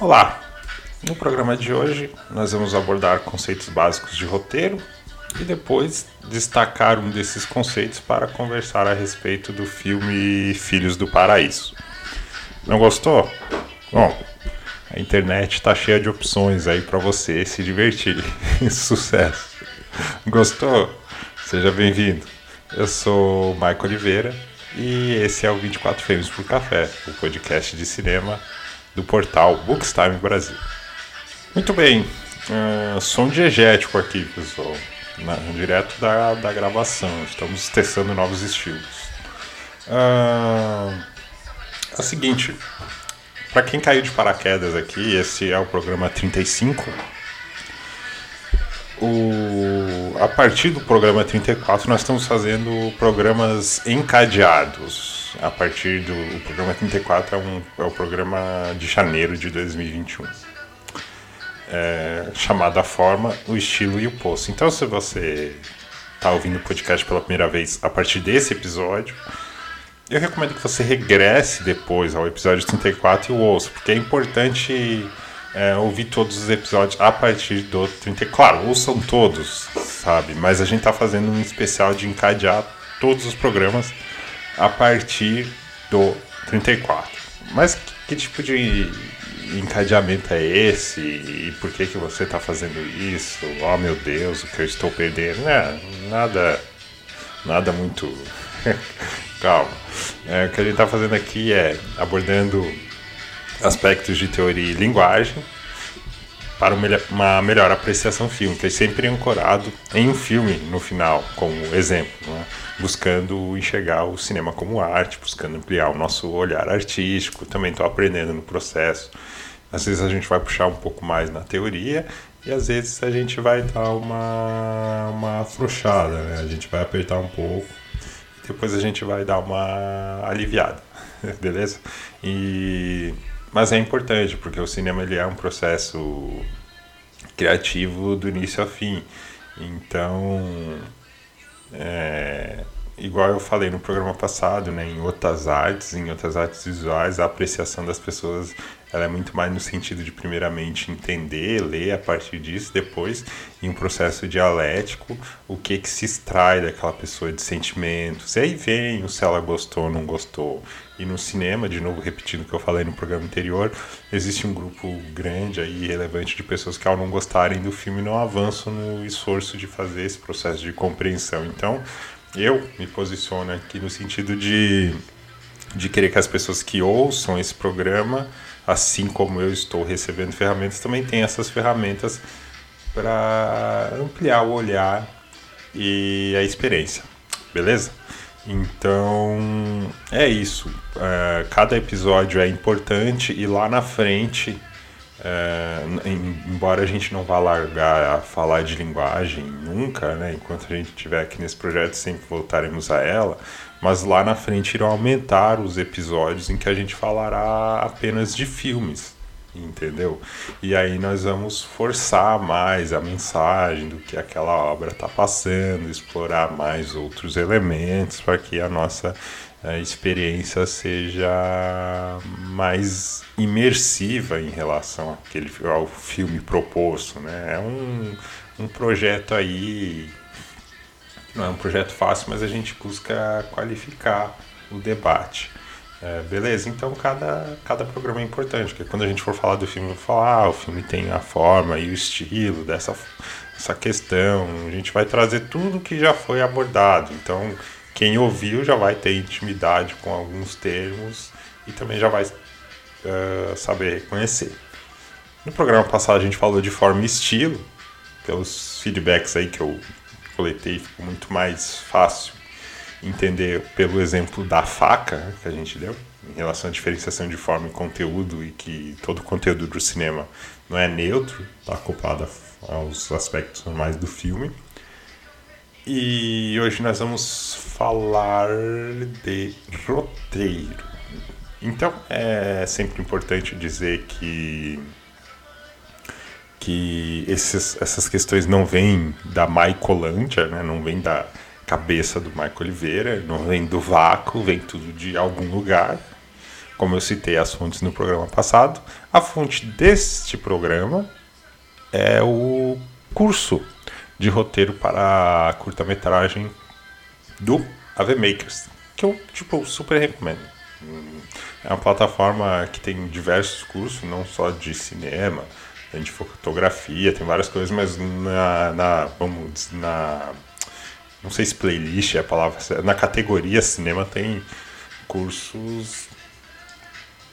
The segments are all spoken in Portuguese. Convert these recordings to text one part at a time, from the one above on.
Olá! No programa de hoje nós vamos abordar conceitos básicos de roteiro e depois destacar um desses conceitos para conversar a respeito do filme Filhos do Paraíso. Não gostou? Bom, a internet está cheia de opções aí para você se divertir. Sucesso! Gostou? Seja bem-vindo. Eu sou Maico Oliveira e esse é o 24 Frames por Café, o podcast de cinema do portal Bookstime Brasil. Muito bem, uh, som diegético aqui, pessoal, na, direto da, da gravação. Estamos testando novos estilos. Uh, é o seguinte, para quem caiu de paraquedas aqui, esse é o programa 35. O, a partir do programa 34, nós estamos fazendo programas encadeados. A partir do o programa 34 é, um, é o programa de janeiro de 2021 é, chamada Forma, o Estilo e o Poço. Então, se você está ouvindo o podcast pela primeira vez a partir desse episódio, eu recomendo que você regresse depois ao episódio 34 e o ouça, porque é importante é, ouvir todos os episódios a partir do 34. Claro, ouçam todos, sabe? Mas a gente está fazendo um especial de encadear todos os programas a partir do 34. Mas que, que tipo de encadeamento é esse? E por que, que você está fazendo isso? Oh meu Deus, o que eu estou perdendo? É, nada, nada muito. Calma. É, o que a gente está fazendo aqui é abordando aspectos de teoria e linguagem para uma melhor apreciação fílmica, e sempre ancorado em um filme no final, como exemplo, né? buscando enxergar o cinema como arte, buscando ampliar o nosso olhar artístico. Também estou aprendendo no processo às vezes a gente vai puxar um pouco mais na teoria e às vezes a gente vai dar uma, uma afrouxada, né? A gente vai apertar um pouco e depois a gente vai dar uma aliviada, beleza? E... Mas é importante porque o cinema ele é um processo criativo do início ao fim. Então, é, igual eu falei no programa passado, né, em outras artes, em outras artes visuais, a apreciação das pessoas ela é muito mais no sentido de primeiramente entender, ler a partir disso, depois em um processo dialético, o que que se extrai daquela pessoa de sentimentos. E aí vem o se ela gostou ou não gostou. E no cinema, de novo repetindo o que eu falei no programa anterior, existe um grupo grande aí relevante de pessoas que ao não gostarem do filme não avançam no esforço de fazer esse processo de compreensão. Então, eu me posiciono aqui no sentido de de querer que as pessoas que ouçam esse programa assim como eu estou recebendo ferramentas, também tem essas ferramentas para ampliar o olhar e a experiência, beleza? Então é isso. É, cada episódio é importante e lá na frente, é, embora a gente não vá largar a falar de linguagem nunca, né? Enquanto a gente estiver aqui nesse projeto, sempre voltaremos a ela mas lá na frente irão aumentar os episódios em que a gente falará apenas de filmes, entendeu? E aí nós vamos forçar mais a mensagem do que aquela obra está passando, explorar mais outros elementos para que a nossa a experiência seja mais imersiva em relação àquele, ao filme proposto, né? É um, um projeto aí não é um projeto fácil, mas a gente busca qualificar o debate. É, beleza, então cada, cada programa é importante, porque quando a gente for falar do filme, eu vou falar, ah, o filme tem a forma e o estilo dessa essa questão, a gente vai trazer tudo que já foi abordado. Então, quem ouviu já vai ter intimidade com alguns termos e também já vai uh, saber reconhecer. No programa passado a gente falou de forma e estilo, pelos feedbacks aí que eu coletei ficou muito mais fácil entender pelo exemplo da faca que a gente deu em relação à diferenciação de forma e conteúdo e que todo conteúdo do cinema não é neutro, está acoplado aos aspectos normais do filme. E hoje nós vamos falar de roteiro. Então é sempre importante dizer que que esses, essas questões não vêm da Maicolândia, né? não vêm da cabeça do Marco Oliveira, não vem do vácuo, vem tudo de algum lugar. como eu citei as fontes no programa passado, a fonte deste programa é o curso de roteiro para curta-metragem do AV Makers, que eu tipo super recomendo. É uma plataforma que tem diversos cursos, não só de cinema, tem de fotografia, tem várias coisas, mas na, na vamos na não sei se playlist é a palavra, na categoria cinema tem cursos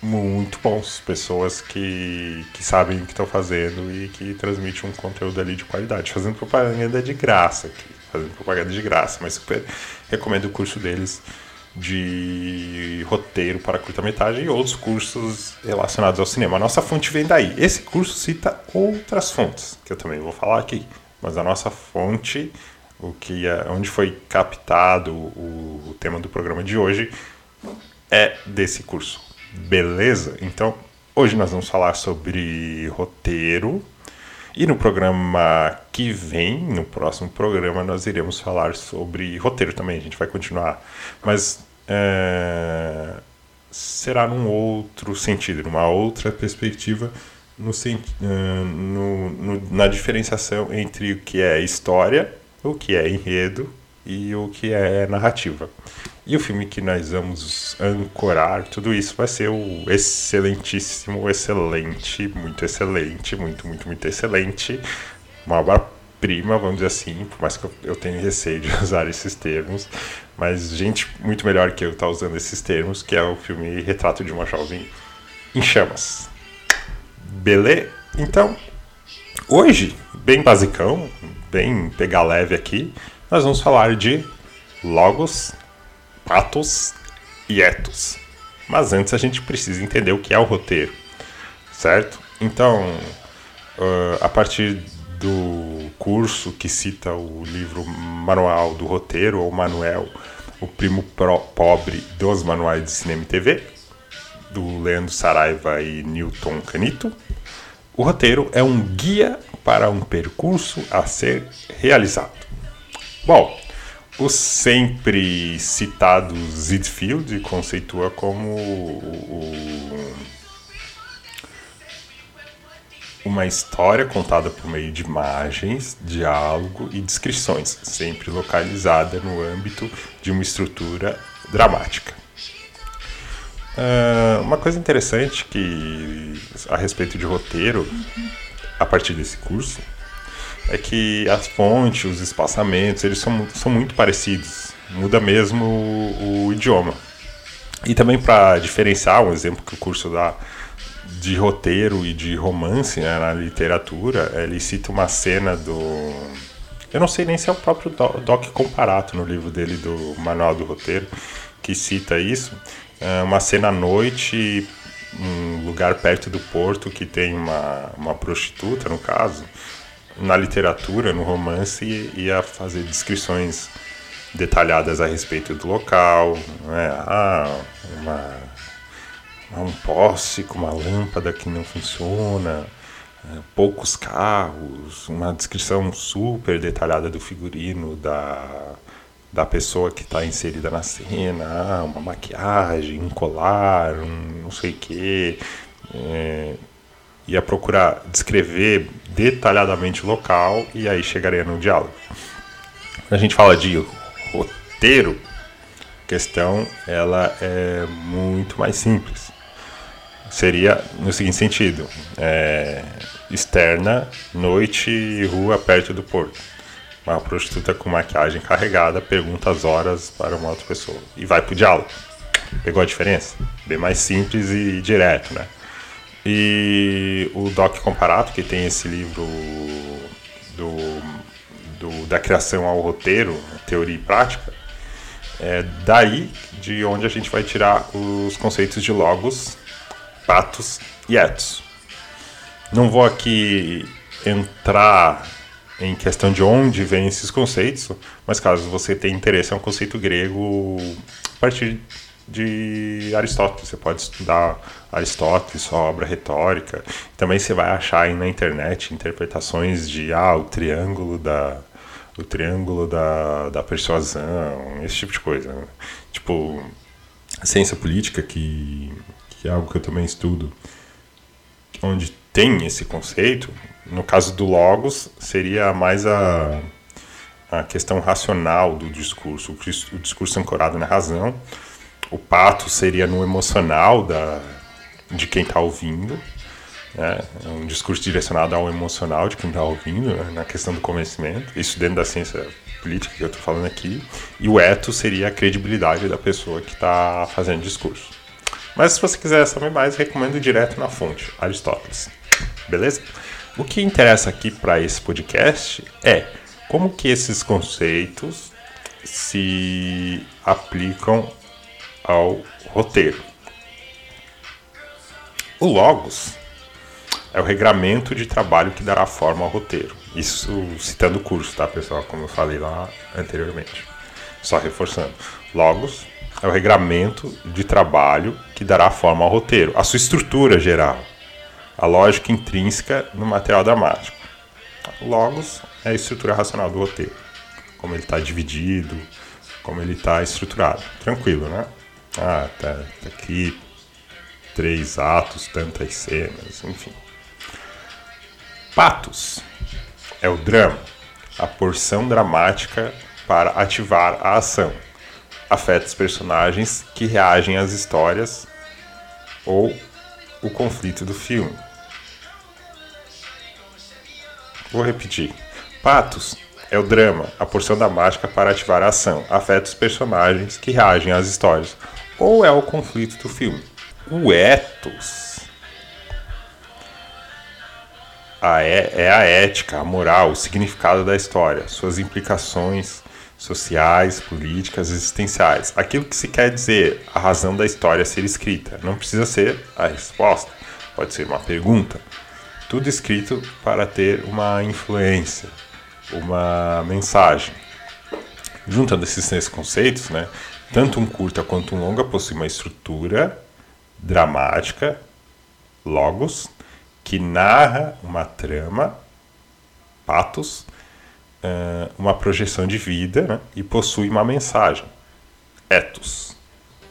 muito bons, pessoas que, que sabem o que estão fazendo e que transmitem um conteúdo ali de qualidade, fazendo propaganda de graça aqui, fazendo propaganda de graça, mas super recomendo o curso deles de roteiro para curta-metragem e outros cursos relacionados ao cinema. A nossa fonte vem daí. Esse curso cita outras fontes, que eu também vou falar aqui, mas a nossa fonte, o que é, onde foi captado o, o tema do programa de hoje, é desse curso. Beleza? Então, hoje nós vamos falar sobre roteiro. E no programa que vem, no próximo programa, nós iremos falar sobre roteiro também. A gente vai continuar. Mas é, será num outro sentido, numa outra perspectiva, no, é, no, no, na diferenciação entre o que é história, o que é enredo e o que é narrativa. E o filme que nós vamos ancorar, tudo isso vai ser o excelentíssimo, excelente, muito excelente, muito, muito, muito excelente, uma obra-prima, vamos dizer assim, por mais que eu tenha receio de usar esses termos, mas gente muito melhor que eu está usando esses termos, que é o filme Retrato de uma Jovem em Chamas. Beleza? Então, hoje, bem basicão, bem pegar leve aqui, nós vamos falar de Logos, Patos e Etos. Mas antes a gente precisa entender o que é o roteiro, certo? Então, uh, a partir do curso que cita o livro Manual do Roteiro, ou Manuel, o primo pro, pobre dos manuais de cinema e TV, do Leandro Saraiva e Newton Canito, o roteiro é um guia para um percurso a ser realizado. Bom, o sempre citado Zidfield conceitua como o, uma história contada por meio de imagens, diálogo e descrições, sempre localizada no âmbito de uma estrutura dramática. Uh, uma coisa interessante que a respeito de roteiro, a partir desse curso, é que as fontes, os espaçamentos, eles são, são muito parecidos. Muda mesmo o, o idioma. E também para diferenciar, um exemplo que o curso dá de roteiro e de romance né, na literatura, ele cita uma cena do. Eu não sei nem se é o próprio Doc Comparato no livro dele do Manual do Roteiro que cita isso. É uma cena à noite, um lugar perto do porto que tem uma, uma prostituta, no caso, na literatura, no romance, ia fazer descrições detalhadas a respeito do local, né? ah, uma, um poste com uma lâmpada que não funciona, é, poucos carros, uma descrição super detalhada do figurino, da, da pessoa que está inserida na cena, ah, uma maquiagem, um colar, um não sei o quê. É, ia procurar descrever detalhadamente o local e aí chegaria no diálogo. Quando a gente fala de roteiro, a questão ela é muito mais simples. Seria no seguinte sentido: é, externa, noite, rua perto do porto. Uma prostituta com maquiagem carregada pergunta as horas para uma outra pessoa e vai pro diálogo. Pegou a diferença? Bem mais simples e direto, né? E o Doc Comparato, que tem esse livro do, do, da criação ao roteiro, teoria e prática, é daí de onde a gente vai tirar os conceitos de logos, patos e etos. Não vou aqui entrar em questão de onde vêm esses conceitos, mas caso você tenha interesse, é um conceito grego a partir de Aristóteles. Você pode estudar Aristóteles, sua obra retórica. Também você vai achar aí na internet interpretações de ah, o triângulo da o triângulo da, da persuasão, esse tipo de coisa. Né? Tipo, ciência política que, que é algo que eu também estudo, onde tem esse conceito, no caso do logos, seria mais a, a questão racional do discurso, o discurso ancorado na razão. O pato seria no emocional da, de quem está ouvindo, né? É um discurso direcionado ao emocional de quem está ouvindo, né? na questão do convencimento, isso dentro da ciência política que eu estou falando aqui, e o eto seria a credibilidade da pessoa que está fazendo discurso. Mas se você quiser saber mais, recomendo direto na fonte, Aristóteles. Beleza? O que interessa aqui para esse podcast é como que esses conceitos se aplicam ao roteiro. O logos é o regramento de trabalho que dará forma ao roteiro. Isso citando o curso, tá, pessoal? Como eu falei lá anteriormente. Só reforçando. Logos é o regramento de trabalho que dará forma ao roteiro, a sua estrutura geral, a lógica intrínseca no material dramático. Logos é a estrutura racional do roteiro, como ele está dividido, como ele está estruturado. Tranquilo, né? Ah, tá, tá aqui três atos, tantas cenas, enfim. Patos é o drama, a porção dramática para ativar a ação. Afeta os personagens que reagem às histórias ou o conflito do filme. Vou repetir. Patos é o drama, a porção dramática para ativar a ação. Afeta os personagens que reagem às histórias ou é o conflito do filme. O ethos a é, é a ética, a moral, o significado da história, suas implicações sociais, políticas, existenciais. Aquilo que se quer dizer, a razão da história ser escrita. Não precisa ser a resposta, pode ser uma pergunta. Tudo escrito para ter uma influência, uma mensagem. Juntando esses três conceitos, né, tanto um curta quanto um longa possuem uma estrutura dramática, logos, que narra uma trama, patos, uh, uma projeção de vida né, e possui uma mensagem, ethos.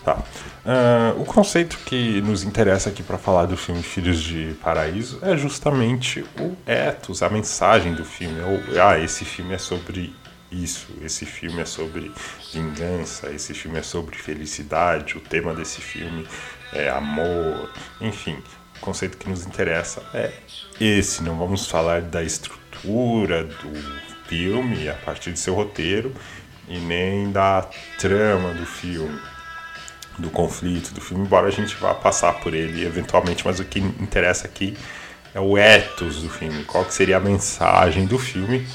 Tá. Uh, o conceito que nos interessa aqui para falar do filme Filhos de Paraíso é justamente o ethos, a mensagem do filme. Ou, ah, esse filme é sobre isso, esse filme é sobre vingança, esse filme é sobre felicidade, o tema desse filme é amor, enfim, o conceito que nos interessa é esse. Não vamos falar da estrutura do filme a partir de seu roteiro e nem da trama do filme, do conflito do filme, embora a gente vá passar por ele eventualmente, mas o que interessa aqui é o ethos do filme, qual que seria a mensagem do filme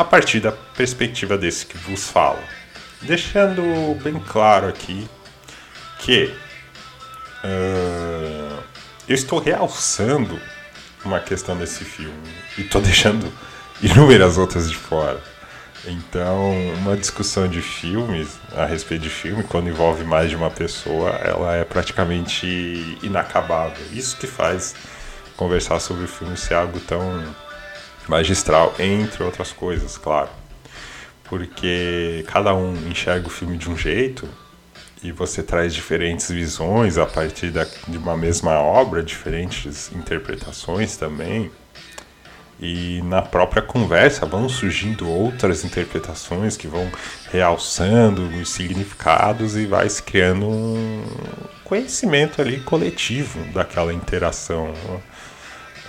a partir da perspectiva desse que vos fala. Deixando bem claro aqui que uh, eu estou realçando uma questão desse filme e estou deixando inúmeras outras de fora. Então, uma discussão de filmes, a respeito de filme, quando envolve mais de uma pessoa, ela é praticamente inacabável. Isso que faz conversar sobre o filme ser algo tão magistral, entre outras coisas, claro. Porque cada um enxerga o filme de um jeito e você traz diferentes visões a partir da, de uma mesma obra, diferentes interpretações também. E na própria conversa vão surgindo outras interpretações que vão realçando os significados e vai se criando um conhecimento ali coletivo daquela interação.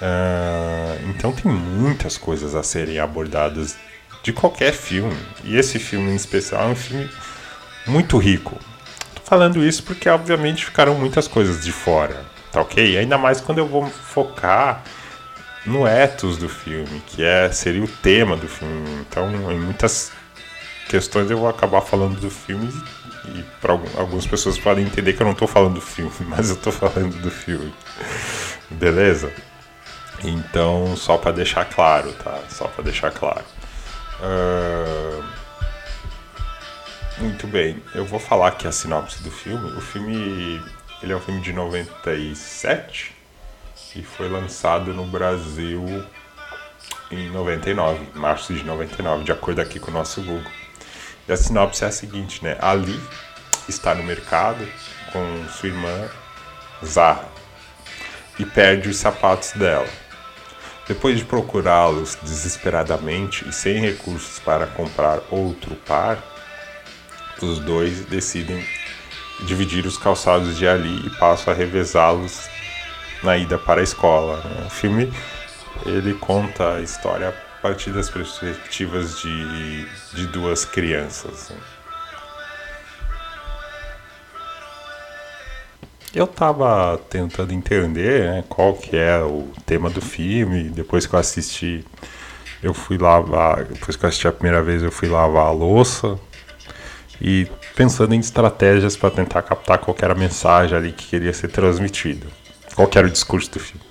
Uh, então tem muitas coisas a serem abordadas de qualquer filme. E esse filme em especial é um filme muito rico, falando isso porque, obviamente, ficaram muitas coisas de fora, tá ok? Ainda mais quando eu vou focar no ethos do filme, que é seria o tema do filme. Então, em muitas questões eu vou acabar falando do filme e para algumas pessoas podem entender que eu não estou falando do filme, mas eu estou falando do filme. Beleza? Então, só para deixar claro, tá? Só para deixar claro. Uh... Muito bem, eu vou falar aqui a sinopse do filme. O filme ele é um filme de 97 e foi lançado no Brasil em 99, março de 99, de acordo aqui com o nosso Google. E a sinopse é a seguinte, né? Ali está no mercado com sua irmã Zahra, e perde os sapatos dela. Depois de procurá-los desesperadamente e sem recursos para comprar outro par, os dois decidem dividir os calçados de Ali e passam a revezá-los na ida para a escola. Né? O filme ele conta a história a partir das perspectivas de, de duas crianças. Eu tava tentando entender né, qual que é o tema do filme. Depois que eu assisti, eu fui lavar. Depois que eu assisti a primeira vez, eu fui lavar a louça. E pensando em estratégias para tentar captar qual era a mensagem ali que queria ser transmitida. Qual era o discurso do filme.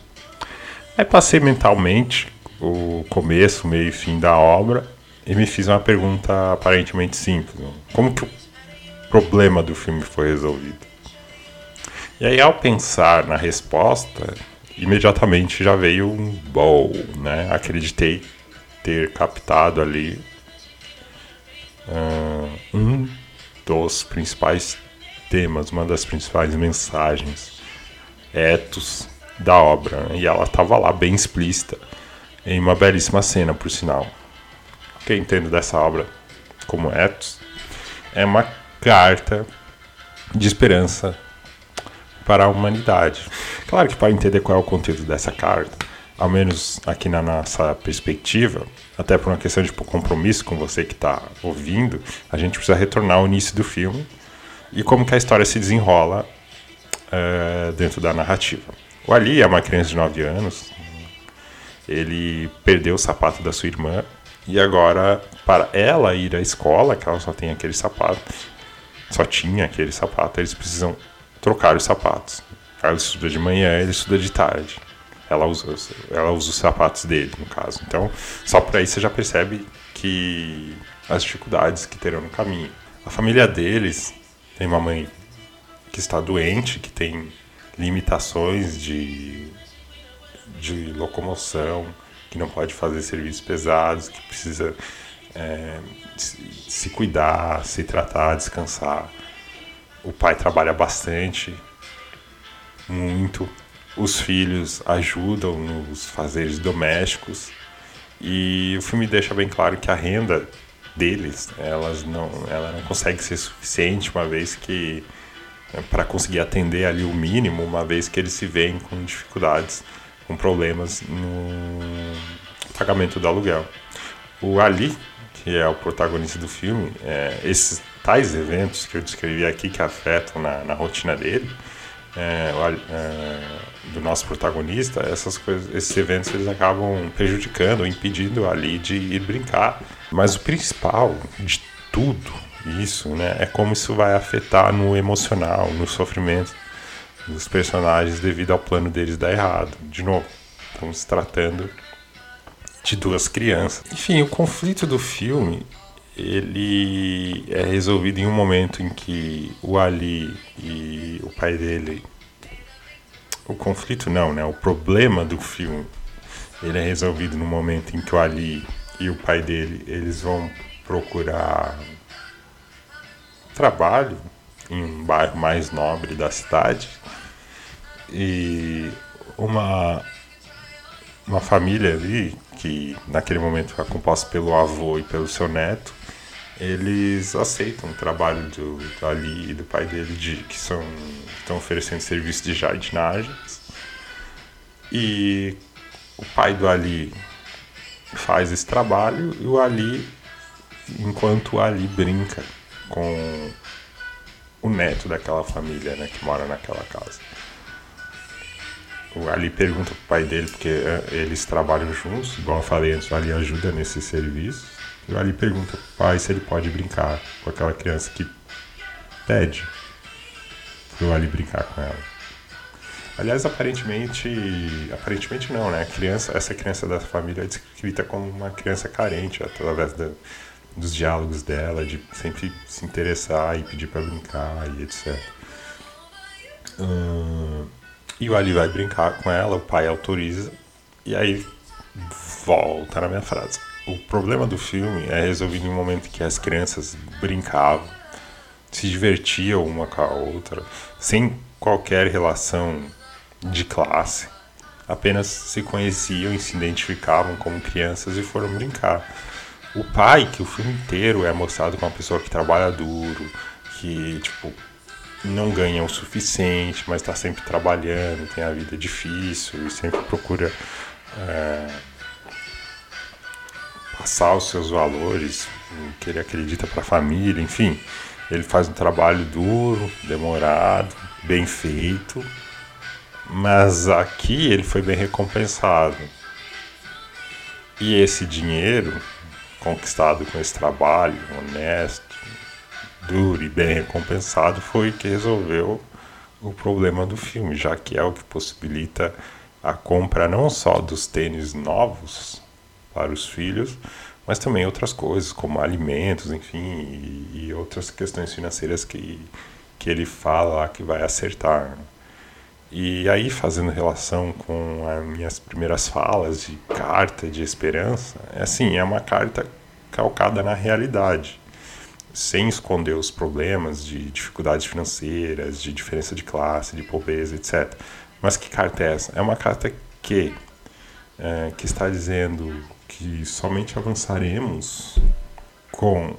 Aí passei mentalmente o começo, meio e fim da obra e me fiz uma pergunta aparentemente simples. Como que o problema do filme foi resolvido? E aí, ao pensar na resposta, imediatamente já veio um bom, né? Acreditei ter captado ali uh, um dos principais temas, uma das principais mensagens, etos da obra. Né? E ela estava lá bem explícita, em uma belíssima cena, por sinal. O que eu entendo dessa obra como etos é uma carta de esperança para a humanidade. Claro que para entender qual é o conteúdo dessa carta, ao menos aqui na nossa perspectiva, até por uma questão de compromisso com você que está ouvindo, a gente precisa retornar ao início do filme e como que a história se desenrola uh, dentro da narrativa. O Ali é uma criança de 9 anos, ele perdeu o sapato da sua irmã e agora, para ela ir à escola, que ela só tem aquele sapato, só tinha aquele sapato, eles precisam trocar os sapatos. Ela estuda de manhã, ele estuda de tarde. Ela usa, ela usa os sapatos dele, no caso. Então, só por aí você já percebe que as dificuldades que terão no caminho. A família deles tem uma mãe que está doente, que tem limitações de, de locomoção, que não pode fazer serviços pesados, que precisa é, se cuidar, se tratar, descansar. O pai trabalha bastante, muito. Os filhos ajudam nos fazeres domésticos. E o filme deixa bem claro que a renda deles, elas não, ela não consegue ser suficiente, uma vez que é, para conseguir atender ali o mínimo, uma vez que eles se veem com dificuldades, com problemas no pagamento do aluguel. O Ali, que é o protagonista do filme, é, esses tais eventos que eu descrevi aqui que afetam na, na rotina dele, é, é, do nosso protagonista, essas coisas, esses eventos eles acabam prejudicando impedindo ali de ir brincar. Mas o principal de tudo isso, né, é como isso vai afetar no emocional, no sofrimento dos personagens devido ao plano deles dar errado. De novo, estamos tratando de duas crianças. Enfim, o conflito do filme ele é resolvido em um momento em que o Ali e o pai dele o conflito não, né? O problema do filme ele é resolvido no momento em que o Ali e o pai dele eles vão procurar trabalho em um bairro mais nobre da cidade e uma uma família ali que naquele momento é composta pelo avô e pelo seu neto eles aceitam o trabalho do, do Ali e do pai dele, de, que são, estão oferecendo serviço de jardinagens. E o pai do Ali faz esse trabalho e o Ali, enquanto o Ali brinca com o neto daquela família né, que mora naquela casa. O Ali pergunta pro pai dele, porque é, eles trabalham juntos, igual eu falei antes, o Ali ajuda nesse serviço. E ali pergunta pro pai se ele pode brincar com aquela criança que pede pro Ali brincar com ela. Aliás, aparentemente, aparentemente não, né? A criança, essa criança da família é descrita como uma criança carente através da, dos diálogos dela, de sempre se interessar e pedir para brincar e etc. Hum, e o Ali vai brincar com ela, o pai autoriza, e aí volta na minha frase o problema do filme é resolvido em um momento que as crianças brincavam, se divertiam uma com a outra, sem qualquer relação de classe. Apenas se conheciam e se identificavam como crianças e foram brincar. O pai, que o filme inteiro é mostrado como uma pessoa que trabalha duro, que, tipo, não ganha o suficiente, mas está sempre trabalhando, tem a vida difícil e sempre procura é, passar os seus valores, que ele acredita para a família, enfim. Ele faz um trabalho duro, demorado, bem feito, mas aqui ele foi bem recompensado. E esse dinheiro conquistado com esse trabalho honesto, duro e bem recompensado foi que resolveu o problema do filme, já que é o que possibilita a compra não só dos tênis novos para os filhos, mas também outras coisas, como alimentos, enfim, e, e outras questões financeiras que, que ele fala que vai acertar. E aí, fazendo relação com as minhas primeiras falas de carta de esperança, é assim, é uma carta calcada na realidade, sem esconder os problemas de dificuldades financeiras, de diferença de classe, de pobreza, etc. Mas que carta é essa? É uma carta que, é, que está dizendo que somente avançaremos com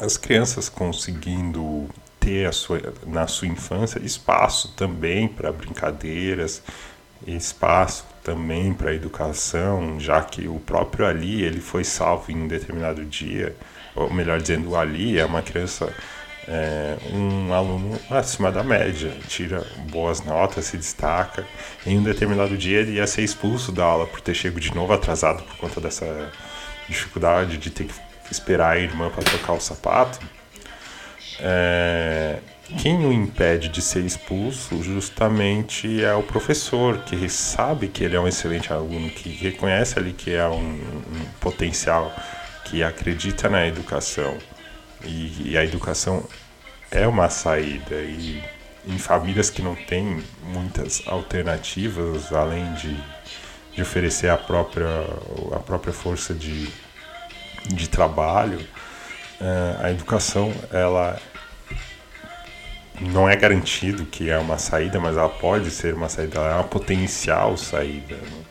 as crianças conseguindo ter sua, na sua infância espaço também para brincadeiras, espaço também para educação, já que o próprio Ali ele foi salvo em um determinado dia, ou melhor dizendo, o Ali é uma criança é, um aluno acima da média, tira boas notas, se destaca. Em um determinado dia ele ia ser expulso da aula por ter chego de novo atrasado por conta dessa dificuldade de ter que esperar a irmã para trocar o sapato. É, quem o impede de ser expulso justamente é o professor, que sabe que ele é um excelente aluno, que reconhece ali que é um, um potencial, que acredita na educação. E, e, a educação é uma saída. E em famílias que não têm muitas alternativas, além de, de oferecer a própria, a própria força de, de trabalho, eh, a educação ela não é garantido que é uma saída, mas ela pode ser uma saída, ela é uma potencial saída. Né?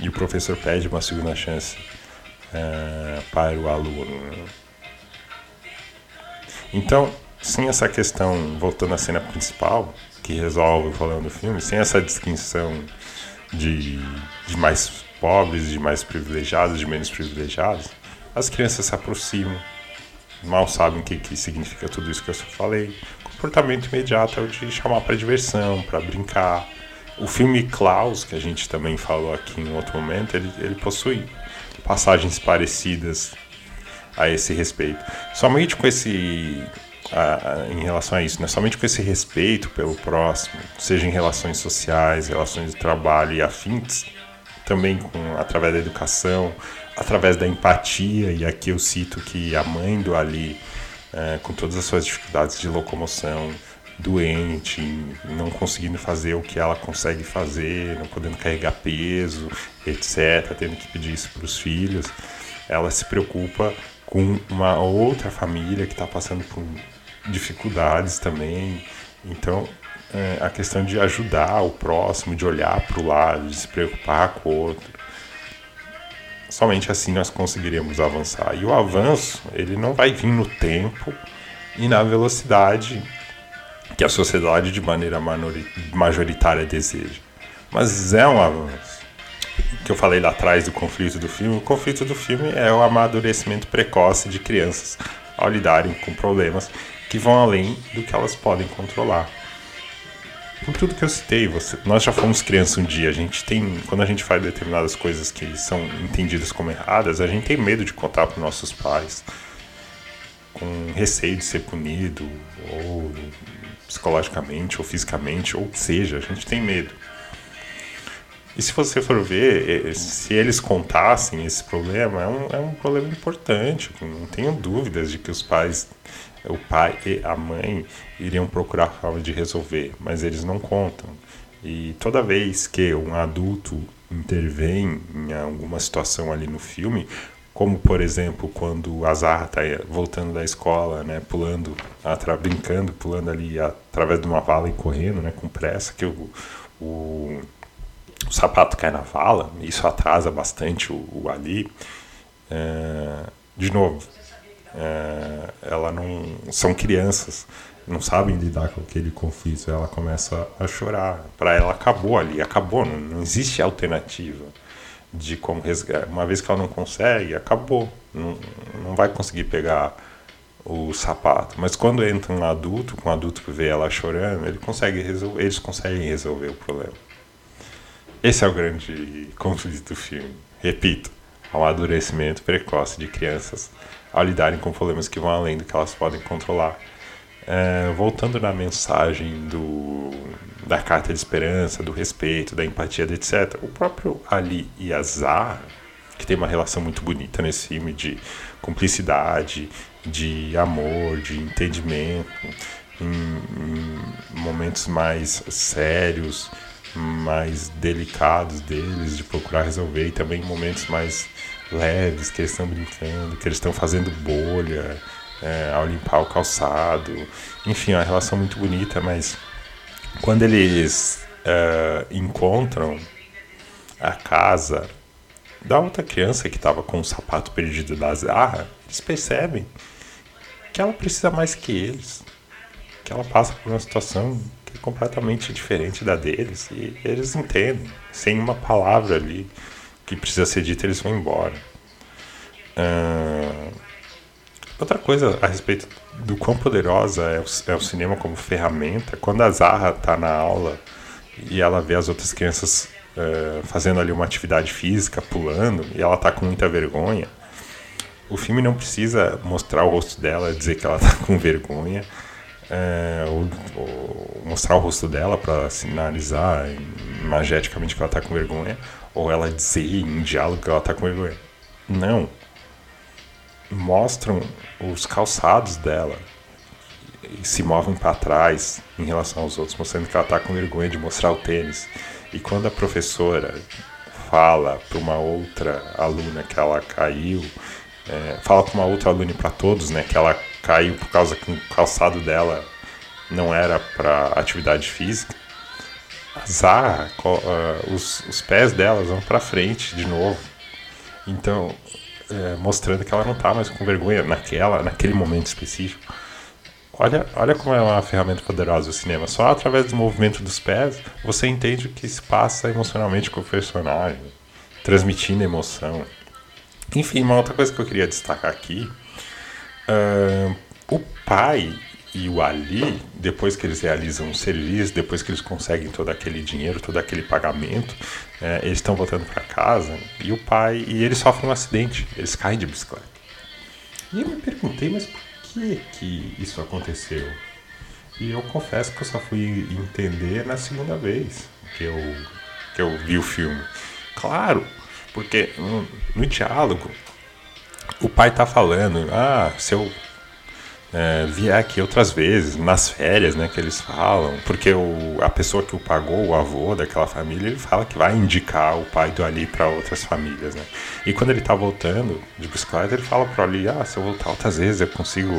E o professor pede uma segunda chance uh, para o aluno. Né? Então, sem essa questão, voltando à cena principal, que resolve o problema do filme, sem essa distinção de, de mais pobres, de mais privilegiados, de menos privilegiados, as crianças se aproximam, mal sabem o que, que significa tudo isso que eu falei. Comportamento imediato é o de chamar para diversão, para brincar. O filme Klaus, que a gente também falou aqui em outro momento, ele, ele possui passagens parecidas a esse respeito. Somente com esse. A, a, em relação a isso, né? somente com esse respeito pelo próximo, seja em relações sociais, relações de trabalho e afins, também com, através da educação, através da empatia, e aqui eu cito que a mãe do Ali, é, com todas as suas dificuldades de locomoção, doente, não conseguindo fazer o que ela consegue fazer, não podendo carregar peso, etc., tendo que pedir isso para os filhos, ela se preocupa com uma outra família que está passando por dificuldades também. Então, é, a questão de ajudar o próximo, de olhar para o lado, de se preocupar com o outro. Somente assim nós conseguiremos avançar. E o avanço, ele não vai vir no tempo e na velocidade que a sociedade de maneira majoritária deseja. Mas é um avanço que eu falei lá atrás do conflito do filme, o conflito do filme é o amadurecimento precoce de crianças ao lidarem com problemas que vão além do que elas podem controlar. Por tudo que eu citei, você, nós já fomos crianças um dia. A gente tem, quando a gente faz determinadas coisas que são entendidas como erradas, a gente tem medo de contar para nossos pais, com receio de ser punido, ou psicologicamente, ou fisicamente, ou seja, a gente tem medo. E se você for ver, se eles contassem esse problema, é um, é um problema importante. Não tenho dúvidas de que os pais, o pai e a mãe, iriam procurar forma de resolver, mas eles não contam. E toda vez que um adulto intervém em alguma situação ali no filme, como por exemplo quando a Zarra está voltando da escola, né, pulando, brincando, pulando ali através de uma vala e correndo, né, com pressa, que o, o, o sapato cai na vala, isso atrasa bastante o, o Ali. É, de novo, é, ela não são crianças, não sabem lidar com aquele conflito, ela começa a chorar. Para ela acabou ali, acabou, não, não existe alternativa de como resgatar. Uma vez que ela não consegue, acabou. Não, não vai conseguir pegar o sapato. Mas quando entra um adulto, com um adulto que vê ela chorando, ele consegue resolver, eles conseguem resolver o problema. Esse é o grande conflito do filme. Repito, amadurecimento precoce de crianças ao lidarem com problemas que vão além do que elas podem controlar. É, voltando na mensagem do, da carta de esperança, do respeito, da empatia, etc. O próprio Ali e Azar, que tem uma relação muito bonita nesse filme de cumplicidade, de amor, de entendimento, em, em momentos mais sérios, mais delicados deles, de procurar resolver, e também momentos mais leves, que eles estão brincando, que eles estão fazendo bolha é, ao limpar o calçado. Enfim, é uma relação muito bonita, mas quando eles uh, encontram a casa da outra criança que estava com o sapato perdido da Zarra, eles percebem que ela precisa mais que eles, que ela passa por uma situação é completamente diferente da deles e eles entendem, sem uma palavra ali que precisa ser dita, eles vão embora. Uh, outra coisa a respeito do quão poderosa é o, é o cinema como ferramenta. Quando a Zarra está na aula e ela vê as outras crianças uh, fazendo ali uma atividade física, pulando, e ela está com muita vergonha, o filme não precisa mostrar o rosto dela, dizer que ela está com vergonha, uh, ou, ou, mostrar o rosto dela para sinalizar imageticamente que ela está com vergonha, ou ela dizer em diálogo que ela está com vergonha. Não, mostram os calçados dela e se movem para trás em relação aos outros, mostrando que ela está com vergonha de mostrar o tênis. E quando a professora fala para uma outra aluna que ela caiu, é, fala para uma outra aluna para todos, né, que ela caiu por causa que o calçado dela não era para atividade física. Azar, uh, os, os pés delas vão para frente de novo. Então, é, mostrando que ela não está mais com vergonha naquela, naquele momento específico. Olha, olha como é uma ferramenta poderosa o cinema. Só através do movimento dos pés você entende o que se passa emocionalmente com o personagem, transmitindo emoção. Enfim, uma outra coisa que eu queria destacar aqui: uh, o pai e o Ali, depois que eles realizam um serviço, depois que eles conseguem todo aquele dinheiro, todo aquele pagamento, é, eles estão voltando para casa e o pai e eles sofrem um acidente, eles caem de bicicleta. E eu me perguntei, mas por que que isso aconteceu? E eu confesso que eu só fui entender na segunda vez que eu que eu vi o filme. Claro, porque no, no diálogo o pai tá falando, ah, seu é, vier aqui outras vezes, nas férias, né, que eles falam, porque o, a pessoa que o pagou, o avô daquela família, ele fala que vai indicar o pai do Ali para outras famílias, né. E quando ele tá voltando de bicicleta, ele fala pro Ali, ah, se eu voltar outras vezes eu consigo,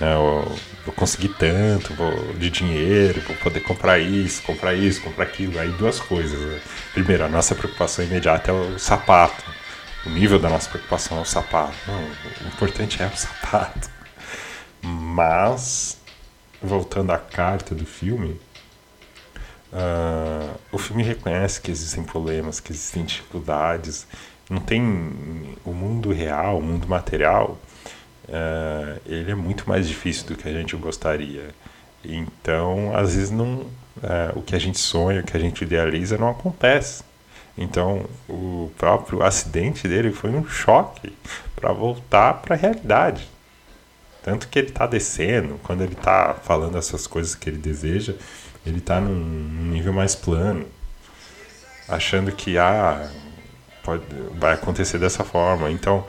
né, eu, vou conseguir tanto vou, de dinheiro, vou poder comprar isso, comprar isso, comprar aquilo. Aí duas coisas, né? Primeiro, a nossa preocupação imediata é o sapato. O nível da nossa preocupação é o sapato. Não, o importante é o sapato. Mas, voltando à carta do filme, uh, o filme reconhece que existem problemas, que existem dificuldades. Não tem. O mundo real, o mundo material, uh, ele é muito mais difícil do que a gente gostaria. Então, às vezes, não, uh, o que a gente sonha, o que a gente idealiza, não acontece. Então, o próprio acidente dele foi um choque para voltar para a realidade. Tanto que ele está descendo, quando ele está falando essas coisas que ele deseja, ele está num, nível mais plano, achando que ah, pode, vai acontecer dessa forma. Então,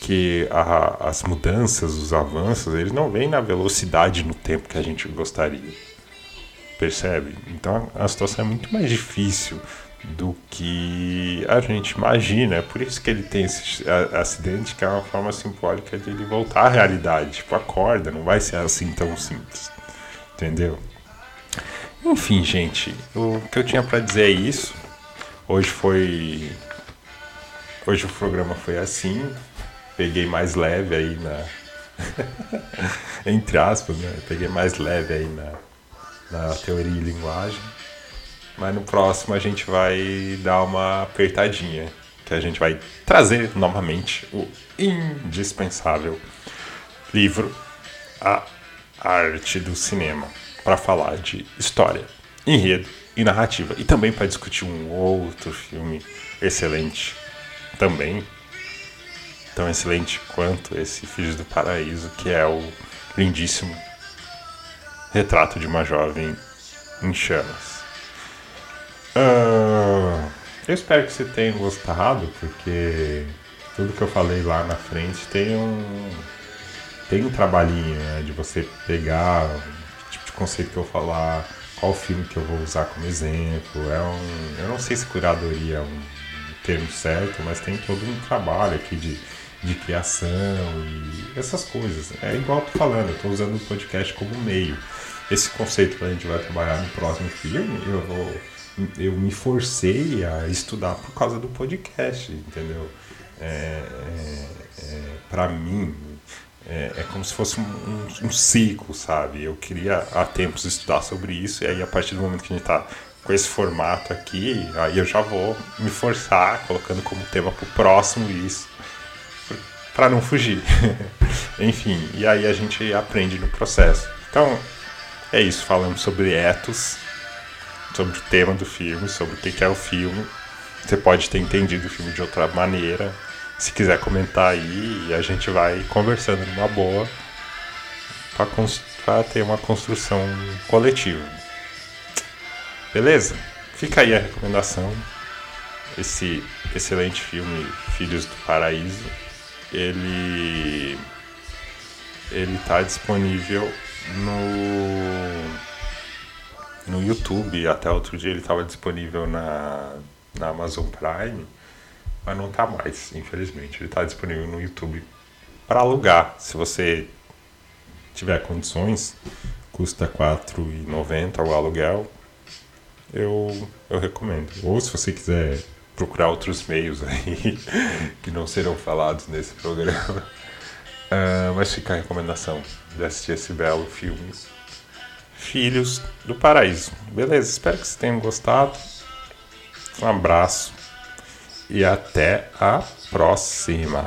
que a, as mudanças, os avanços, eles não vêm na velocidade no tempo que a gente gostaria. Percebe? Então a situação é muito mais difícil do que a gente imagina. É por isso que ele tem esse acidente, que é uma forma simbólica de ele voltar à realidade. Tipo, acorda, não vai ser assim tão simples. Entendeu? Enfim, gente, o que eu tinha para dizer é isso. Hoje foi. Hoje o programa foi assim. Peguei mais leve aí na. Entre aspas, né? Peguei mais leve aí na, na teoria e linguagem. Mas no próximo a gente vai dar uma apertadinha. Que a gente vai trazer novamente o indispensável livro A Arte do Cinema para falar de história, enredo e narrativa. E também para discutir um outro filme excelente também. Tão excelente quanto esse Filhos do Paraíso, que é o lindíssimo retrato de uma jovem em chamas. Eu espero que você tenha gostado, porque tudo que eu falei lá na frente tem um tem um trabalhinho né, de você pegar o tipo de conceito que eu falar, qual filme que eu vou usar como exemplo. É um, eu não sei se curadoria é um termo certo, mas tem todo um trabalho aqui de, de criação e essas coisas. É igual eu tô falando, eu tô usando o podcast como meio. Esse conceito que a gente vai trabalhar no próximo filme, eu vou eu me forcei a estudar por causa do podcast, entendeu? É, é, é para mim, é, é, como se fosse um, um, um, ciclo, sabe? Eu queria há tempos estudar sobre isso, e aí a partir do momento que a gente está com esse formato aqui, aí eu já vou me forçar, colocando como tema para o próximo isso, para não fugir. Enfim, e aí a gente aprende no processo. Então, é isso, falando sobre ethos sobre o tema do filme, sobre o que é o filme. Você pode ter entendido o filme de outra maneira. Se quiser comentar aí, a gente vai conversando numa boa para ter uma construção coletiva. Beleza? Fica aí a recomendação. Esse excelente filme Filhos do Paraíso. Ele ele está disponível no no YouTube. Até outro dia ele estava disponível na, na Amazon Prime, mas não está mais, infelizmente. Ele está disponível no YouTube para alugar. Se você tiver condições, custa R$ 4,90 o aluguel. Eu, eu recomendo. Ou se você quiser procurar outros meios aí que não serão falados nesse programa. Uh, mas fica a recomendação de assistir esse belo filme Filhos do Paraíso. Beleza, espero que vocês tenham gostado. Um abraço e até a próxima.